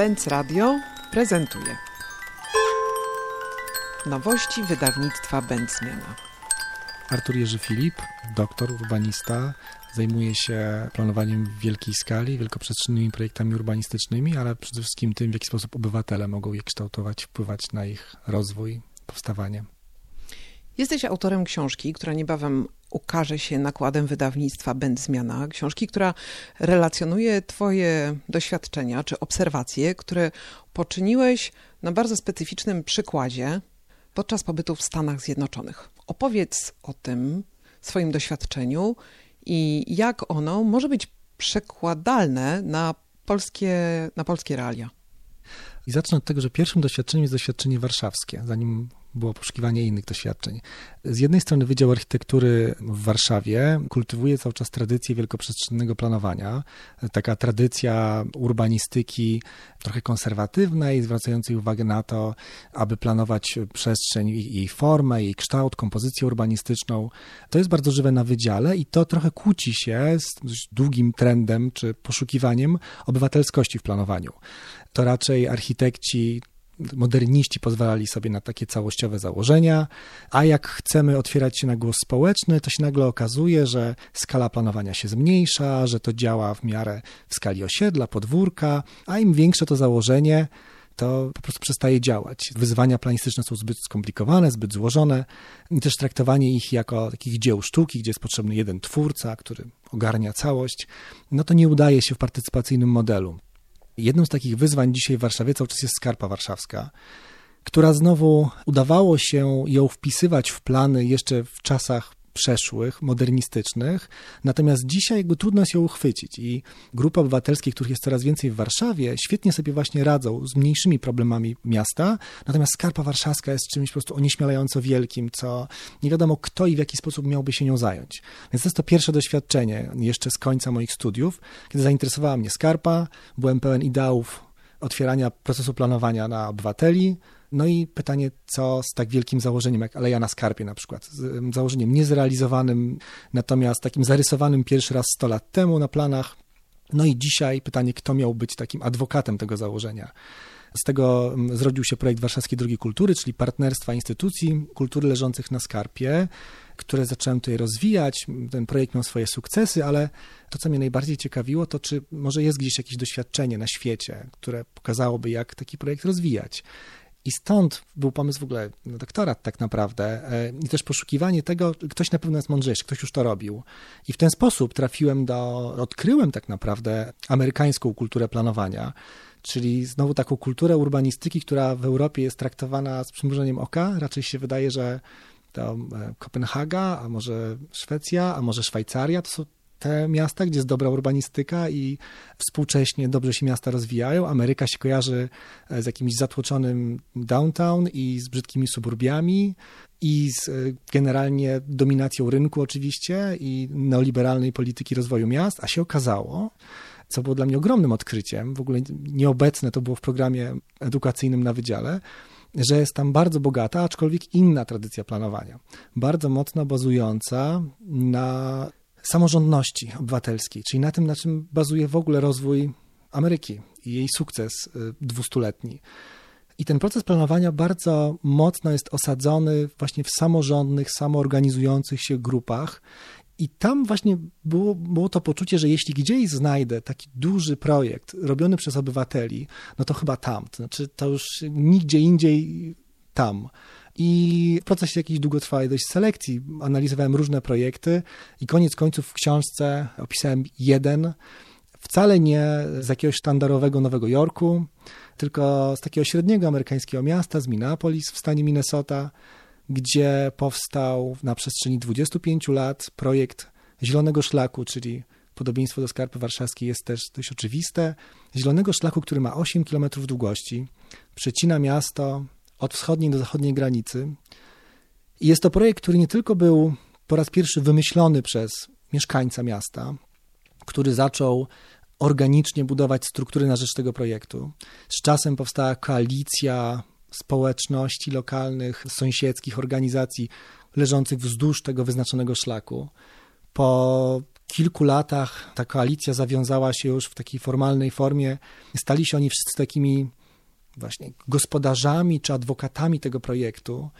Benz Radio prezentuje Nowości wydawnictwa Benz Zmiana. Artur Jerzy Filip, doktor, urbanista, zajmuje się planowaniem w wielkiej skali, wielkoprzestrzennymi projektami urbanistycznymi, ale przede wszystkim tym, w jaki sposób obywatele mogą je kształtować, wpływać na ich rozwój, powstawanie. Jesteś autorem książki, która niebawem ukaże się nakładem wydawnictwa Będ Zmiana. Książki, która relacjonuje Twoje doświadczenia czy obserwacje, które poczyniłeś na bardzo specyficznym przykładzie podczas pobytu w Stanach Zjednoczonych. Opowiedz o tym swoim doświadczeniu i jak ono może być przekładalne na polskie, na polskie realia. I zacznę od tego, że pierwszym doświadczeniem jest doświadczenie warszawskie, zanim było poszukiwanie innych doświadczeń. Z jednej strony Wydział Architektury w Warszawie kultywuje cały czas tradycję wielkoprzestrzennego planowania. Taka tradycja urbanistyki trochę konserwatywnej, zwracającej uwagę na to, aby planować przestrzeń, jej formę, jej kształt, kompozycję urbanistyczną. To jest bardzo żywe na wydziale i to trochę kłóci się z długim trendem czy poszukiwaniem obywatelskości w planowaniu. To raczej architekci moderniści pozwalali sobie na takie całościowe założenia, a jak chcemy otwierać się na głos społeczny, to się nagle okazuje, że skala planowania się zmniejsza, że to działa w miarę w skali osiedla, podwórka, a im większe to założenie, to po prostu przestaje działać. Wyzwania planistyczne są zbyt skomplikowane, zbyt złożone i też traktowanie ich jako takich dzieł sztuki, gdzie jest potrzebny jeden twórca, który ogarnia całość, no to nie udaje się w partycypacyjnym modelu. Jednym z takich wyzwań dzisiaj w Warszawie cały czas jest Skarpa Warszawska, która znowu udawało się ją wpisywać w plany jeszcze w czasach przeszłych, modernistycznych, natomiast dzisiaj jakby trudno jest ją uchwycić i grupy obywatelskie, których jest coraz więcej w Warszawie, świetnie sobie właśnie radzą z mniejszymi problemami miasta, natomiast Skarpa Warszawska jest czymś po prostu onieśmielająco wielkim, co nie wiadomo kto i w jaki sposób miałby się nią zająć. Więc to jest to pierwsze doświadczenie jeszcze z końca moich studiów, kiedy zainteresowała mnie Skarpa, byłem pełen ideałów otwierania procesu planowania na obywateli, no i pytanie, co z tak wielkim założeniem jak Aleja na Skarpie na przykład, z założeniem niezrealizowanym, natomiast takim zarysowanym pierwszy raz 100 lat temu na planach. No i dzisiaj pytanie, kto miał być takim adwokatem tego założenia. Z tego zrodził się projekt Warszawskiej Drogi Kultury, czyli partnerstwa instytucji kultury leżących na Skarpie, które zacząłem tutaj rozwijać. Ten projekt miał swoje sukcesy, ale to, co mnie najbardziej ciekawiło, to czy może jest gdzieś jakieś doświadczenie na świecie, które pokazałoby, jak taki projekt rozwijać. I stąd był pomysł w ogóle na doktorat tak naprawdę e, i też poszukiwanie tego, ktoś na pewno jest mądrzejszy, ktoś już to robił. I w ten sposób trafiłem do, odkryłem tak naprawdę amerykańską kulturę planowania, czyli znowu taką kulturę urbanistyki, która w Europie jest traktowana z przymrużeniem oka. Raczej się wydaje, że to e, Kopenhaga, a może Szwecja, a może Szwajcaria, to są te miasta, gdzie jest dobra urbanistyka i współcześnie dobrze się miasta rozwijają. Ameryka się kojarzy e, z jakimś zatłoczonym downtown i z brzydkimi suburbiami i z e, generalnie dominacją rynku oczywiście i neoliberalnej polityki rozwoju miast, a się okazało, co było dla mnie ogromnym odkryciem, w ogóle nieobecne to było w programie edukacyjnym na wydziale, że jest tam bardzo bogata, aczkolwiek inna tradycja planowania. Bardzo mocno bazująca na samorządności obywatelskiej, czyli na tym, na czym bazuje w ogóle rozwój Ameryki i jej sukces y, dwustuletni. I ten proces planowania bardzo mocno jest osadzony właśnie w samorządnych, samoorganizujących się grupach. I tam właśnie było, było to poczucie, że jeśli gdzieś znajdę taki duży projekt robiony przez obywateli, no to chyba tam. To znaczy, to już nigdzie indziej tam. I w procesie jakiejś długotrwałej dość selekcji analizowałem różne projekty i koniec końców w książce opisałem jeden, wcale nie z jakiegoś sztandarowego Nowego Jorku, tylko z takiego średniego amerykańskiego miasta, z Minneapolis w stanie Minnesota, gdzie powstał na przestrzeni 25 lat projekt Zielonego Szlaku, czyli podobieństwo do Skarpy Warszawskiej jest też dość oczywiste. Zielonego Szlaku, który ma 8 km długości, przecina miasto od wschodniej do zachodniej granicy. I jest to projekt, który nie tylko był po raz pierwszy wymyślony przez mieszkańca miasta, który zaczął organicznie budować struktury na rzecz tego projektu. Z czasem powstała koalicja społeczności lokalnych, sąsiedzkich organizacji leżących wzdłuż tego wyznaczonego szlaku. Po kilku latach ta koalicja zawiązała się już w takiej formalnej formie. Stali się oni wszyscy takimi właśnie gospodarzami czy adwokatami tego projektu.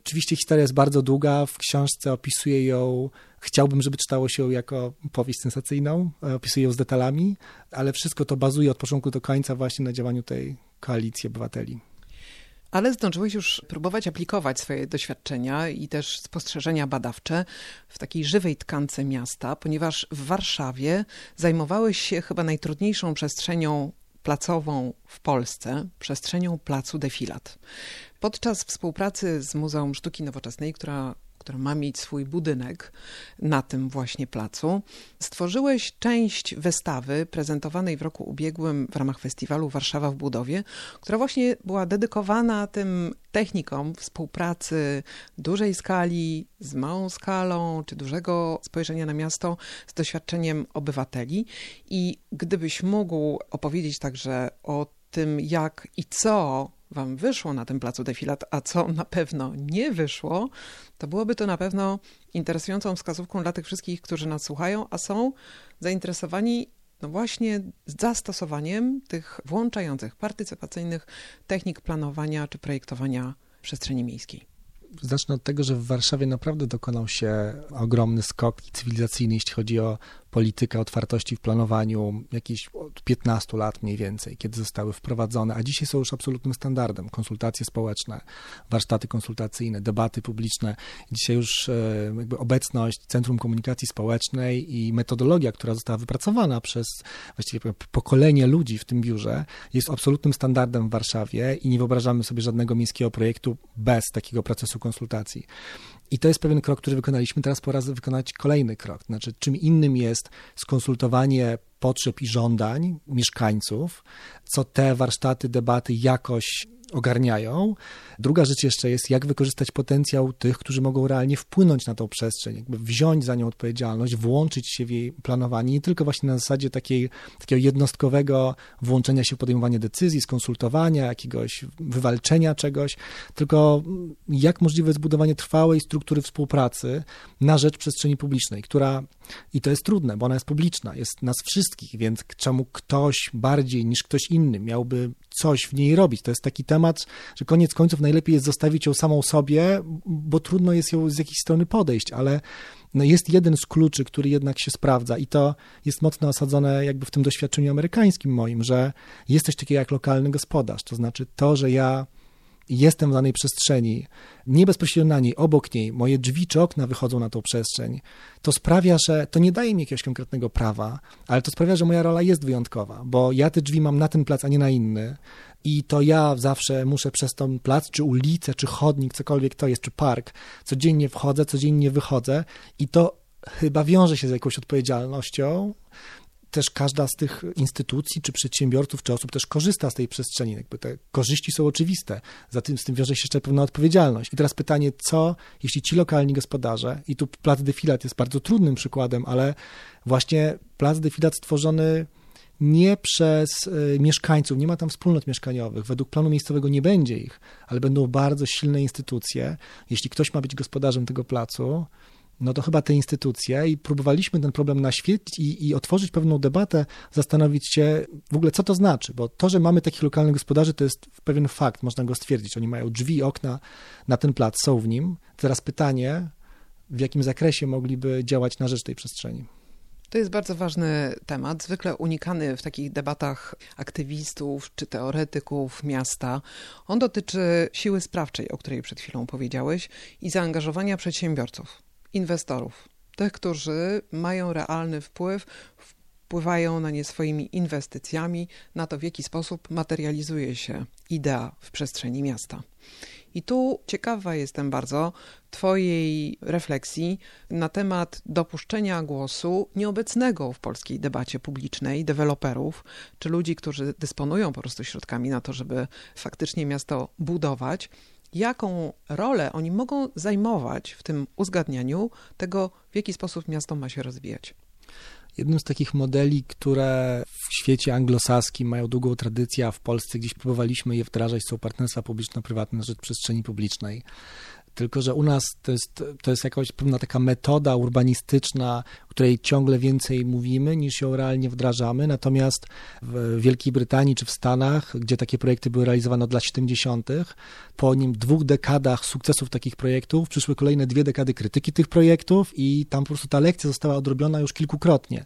Oczywiście historia jest bardzo długa, w książce opisuję ją, chciałbym, żeby czytało się ją jako powieść sensacyjną, opisuję ją z detalami, ale wszystko to bazuje od początku do końca właśnie na działaniu tej koalicji obywateli. Ale zdążyłeś już próbować aplikować swoje doświadczenia i też spostrzeżenia badawcze w takiej żywej tkance miasta, ponieważ w Warszawie zajmowałeś się chyba najtrudniejszą przestrzenią placową w Polsce, przestrzenią placu Defilat. Podczas współpracy z Muzeum Sztuki Nowoczesnej, która która ma mieć swój budynek na tym właśnie placu. Stworzyłeś część wystawy prezentowanej w roku ubiegłym w ramach festiwalu Warszawa w budowie, która właśnie była dedykowana tym technikom współpracy dużej skali z małą skalą, czy dużego spojrzenia na miasto z doświadczeniem obywateli. I gdybyś mógł opowiedzieć także o tym, jak i co wam wyszło na tym placu defilat, a co na pewno nie wyszło, to byłoby to na pewno interesującą wskazówką dla tych wszystkich, którzy nas słuchają, a są zainteresowani no właśnie zastosowaniem tych włączających partycypacyjnych technik planowania czy projektowania przestrzeni miejskiej. Zacznę od tego, że w Warszawie naprawdę dokonał się ogromny skok cywilizacyjny, jeśli chodzi o politykę otwartości w planowaniu jakieś od 15 lat mniej więcej, kiedy zostały wprowadzone, a dzisiaj są już absolutnym standardem. Konsultacje społeczne, warsztaty konsultacyjne, debaty publiczne. Dzisiaj już e, jakby obecność Centrum Komunikacji Społecznej i metodologia, która została wypracowana przez właściwie pokolenie ludzi w tym biurze, jest absolutnym standardem w Warszawie i nie wyobrażamy sobie żadnego miejskiego projektu bez takiego procesu konsultacji. I to jest pewien krok, który wykonaliśmy. Teraz pora wykonać kolejny krok. Znaczy, czym innym jest skonsultowanie potrzeb i żądań mieszkańców, co te warsztaty, debaty jakoś ogarniają. Druga rzecz jeszcze jest, jak wykorzystać potencjał tych, którzy mogą realnie wpłynąć na tą przestrzeń, jakby wziąć za nią odpowiedzialność, włączyć się w jej planowanie, nie tylko właśnie na zasadzie takiej, takiego jednostkowego włączenia się w podejmowanie decyzji, skonsultowania, jakiegoś wywalczenia czegoś, tylko jak możliwe jest budowanie trwałej struktury współpracy na rzecz przestrzeni publicznej, która, i to jest trudne, bo ona jest publiczna, jest nas wszystkich, więc czemu ktoś bardziej niż ktoś inny miałby coś w niej robić? To jest taki temat, że koniec końców najlepiej jest zostawić ją samą sobie, bo trudno jest ją z jakiejś strony podejść, ale no jest jeden z kluczy, który jednak się sprawdza i to jest mocno osadzone jakby w tym doświadczeniu amerykańskim moim, że jest coś takiego jak lokalny gospodarz, to znaczy to, że ja jestem w danej przestrzeni, nie bezpośrednio na niej, obok niej, moje drzwi czy okna wychodzą na tą przestrzeń, to sprawia, że to nie daje mi jakiegoś konkretnego prawa, ale to sprawia, że moja rola jest wyjątkowa, bo ja te drzwi mam na ten plac, a nie na inny. I to ja zawsze muszę przez ten plac, czy ulicę, czy chodnik, cokolwiek to jest, czy park, codziennie wchodzę, codziennie wychodzę i to chyba wiąże się z jakąś odpowiedzialnością, też każda z tych instytucji, czy przedsiębiorców, czy osób też korzysta z tej przestrzeni. Jakby te korzyści są oczywiste, za tym, z tym wiąże się jeszcze pewna odpowiedzialność. I teraz pytanie, co jeśli ci lokalni gospodarze, i tu plac Defilat jest bardzo trudnym przykładem, ale właśnie plac Defilat stworzony nie przez y, mieszkańców, nie ma tam wspólnot mieszkaniowych, według planu miejscowego nie będzie ich, ale będą bardzo silne instytucje. Jeśli ktoś ma być gospodarzem tego placu, no to chyba te instytucje i próbowaliśmy ten problem naświetlić i, i, otworzyć pewną debatę, zastanowić się w ogóle, co to znaczy, bo to, że mamy takich lokalnych gospodarzy, to jest pewien fakt, można go stwierdzić. Oni mają drzwi, okna na ten plac, są w nim. Teraz pytanie, w jakim zakresie mogliby działać na rzecz tej przestrzeni. To jest bardzo ważny temat, zwykle unikany w takich debatach aktywistów czy teoretyków miasta. On dotyczy siły sprawczej, o której przed chwilą powiedziałeś, i zaangażowania przedsiębiorców inwestorów, tych, którzy mają realny wpływ, wpływają na nie swoimi inwestycjami, na to, w jaki sposób materializuje się idea w przestrzeni miasta. I tu ciekawa jestem bardzo Twojej refleksji na temat dopuszczenia głosu nieobecnego w polskiej debacie publicznej deweloperów, czy ludzi, którzy dysponują po prostu środkami na to, żeby faktycznie miasto budować, jaką rolę oni mogą zajmować w tym uzgadnianiu tego, w jaki sposób miasto ma się rozwijać. Jednym z takich modeli, które w świecie anglosaskim mają długą tradycję, a w Polsce gdzieś próbowaliśmy je wdrażać, są partnerstwa publiczno-prywatne na rzecz przestrzeni publicznej. Tylko, że u nas to jest, to jest jakaś pewna taka metoda urbanistyczna, której ciągle więcej mówimy niż ją realnie wdrażamy. Natomiast w Wielkiej Brytanii czy w Stanach, gdzie takie projekty były realizowane od lat 70., po nim dwóch dekadach sukcesów takich projektów przyszły kolejne dwie dekady krytyki tych projektów i tam po prostu ta lekcja została odrobiona już kilkukrotnie.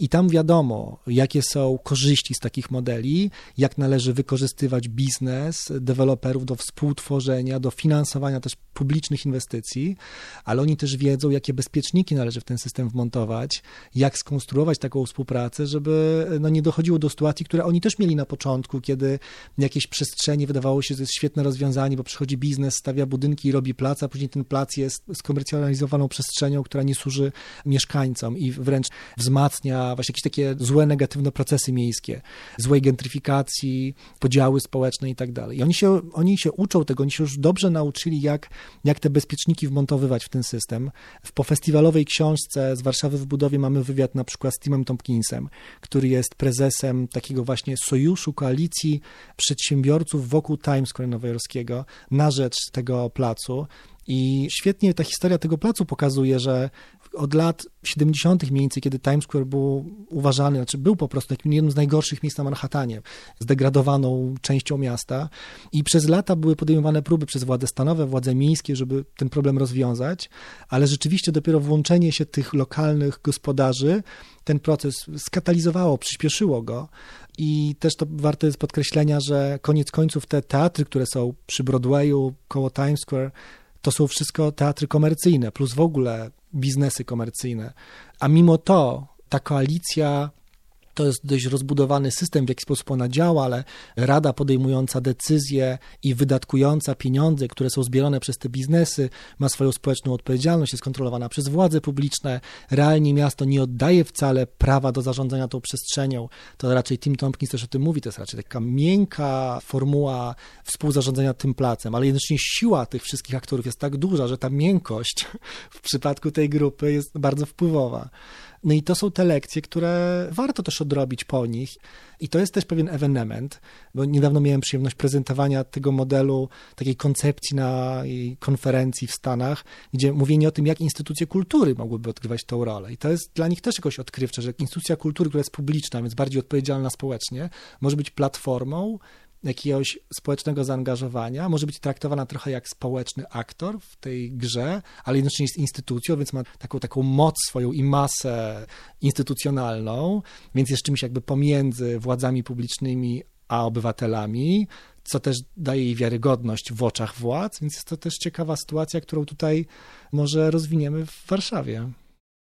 I tam wiadomo, jakie są korzyści z takich modeli, jak należy wykorzystywać biznes deweloperów do współtworzenia, do finansowania też publicznych inwestycji, ale oni też wiedzą, jakie bezpieczniki należy w ten system wmontować, jak skonstruować taką współpracę, żeby no, nie dochodziło do sytuacji, które oni też mieli na początku, kiedy jakieś przestrzenie wydawało się, że jest świetne rozwiązanie, bo przychodzi biznes, stawia budynki i robi plac, a później ten plac jest skomercjalizowaną przestrzenią, która nie służy mieszkańcom i wręcz wzmacnia właśnie jakieś takie złe, negatywne procesy miejskie, złej gentryfikacji, podziały społeczne i tak dalej. I oni się, oni się uczą tego, oni się już dobrze nauczyli, jak jak te bezpieczniki wmontowywać w ten system. W pofestiwalowej książce z Warszawy w budowie mamy wywiad na przykład z Timem Tompkinsem, który jest prezesem takiego właśnie sojuszu, koalicji przedsiębiorców wokół Times Square nowojorskiego na rzecz tego placu. I świetnie ta historia tego placu pokazuje, że od lat 70. mniej więcej, kiedy Times Square był uważany, znaczy był po prostu jednym z najgorszych miejsc na Manhattanie, zdegradowaną częścią miasta i przez lata były podejmowane próby przez władze stanowe, władze miejskie, żeby ten problem rozwiązać, ale rzeczywiście dopiero włączenie się tych lokalnych gospodarzy ten proces skatalizowało, przyspieszyło go i też to warte jest podkreślenia, że koniec końców te teatry, które są przy Broadwayu, koło Times Square, to są wszystko teatry komercyjne, plus w ogóle biznesy komercyjne. A mimo to ta koalicja to jest dość rozbudowany system, w jaki sposób ona działa, ale rada podejmująca decyzje i wydatkująca pieniądze, które są zbierane przez te biznesy, ma swoją społeczną odpowiedzialność, jest kontrolowana przez władze publiczne. Realnie miasto nie oddaje wcale prawa do zarządzania tą przestrzenią. To raczej Tim Tompkins też o tym mówi, to jest raczej taka miękka formuła współzarządzania tym placem, ale jednocześnie siła tych wszystkich aktorów jest tak duża, że ta miękkość w przypadku tej grupy jest bardzo wpływowa. No i to są te lekcje, które warto też odrobić po nich. I to jest też pewien ewenement, bo niedawno miałem przyjemność prezentowania tego modelu, takiej koncepcji na konferencji w Stanach, gdzie mówienie o tym, jak instytucje kultury mogłyby odgrywać tą rolę. I to jest dla nich też jakoś odkrywcze, że instytucja kultury, która jest publiczna, więc bardziej odpowiedzialna społecznie, może być platformą, jakiegoś społecznego zaangażowania, może być traktowana trochę jak społeczny aktor w tej grze, ale jednocześnie jest instytucją, więc ma taką, taką moc swoją i masę instytucjonalną, więc jest czymś jakby pomiędzy władzami publicznymi a obywatelami, co też daje jej wiarygodność w oczach władz, więc jest to też ciekawa sytuacja, którą tutaj może rozwiniemy w Warszawie.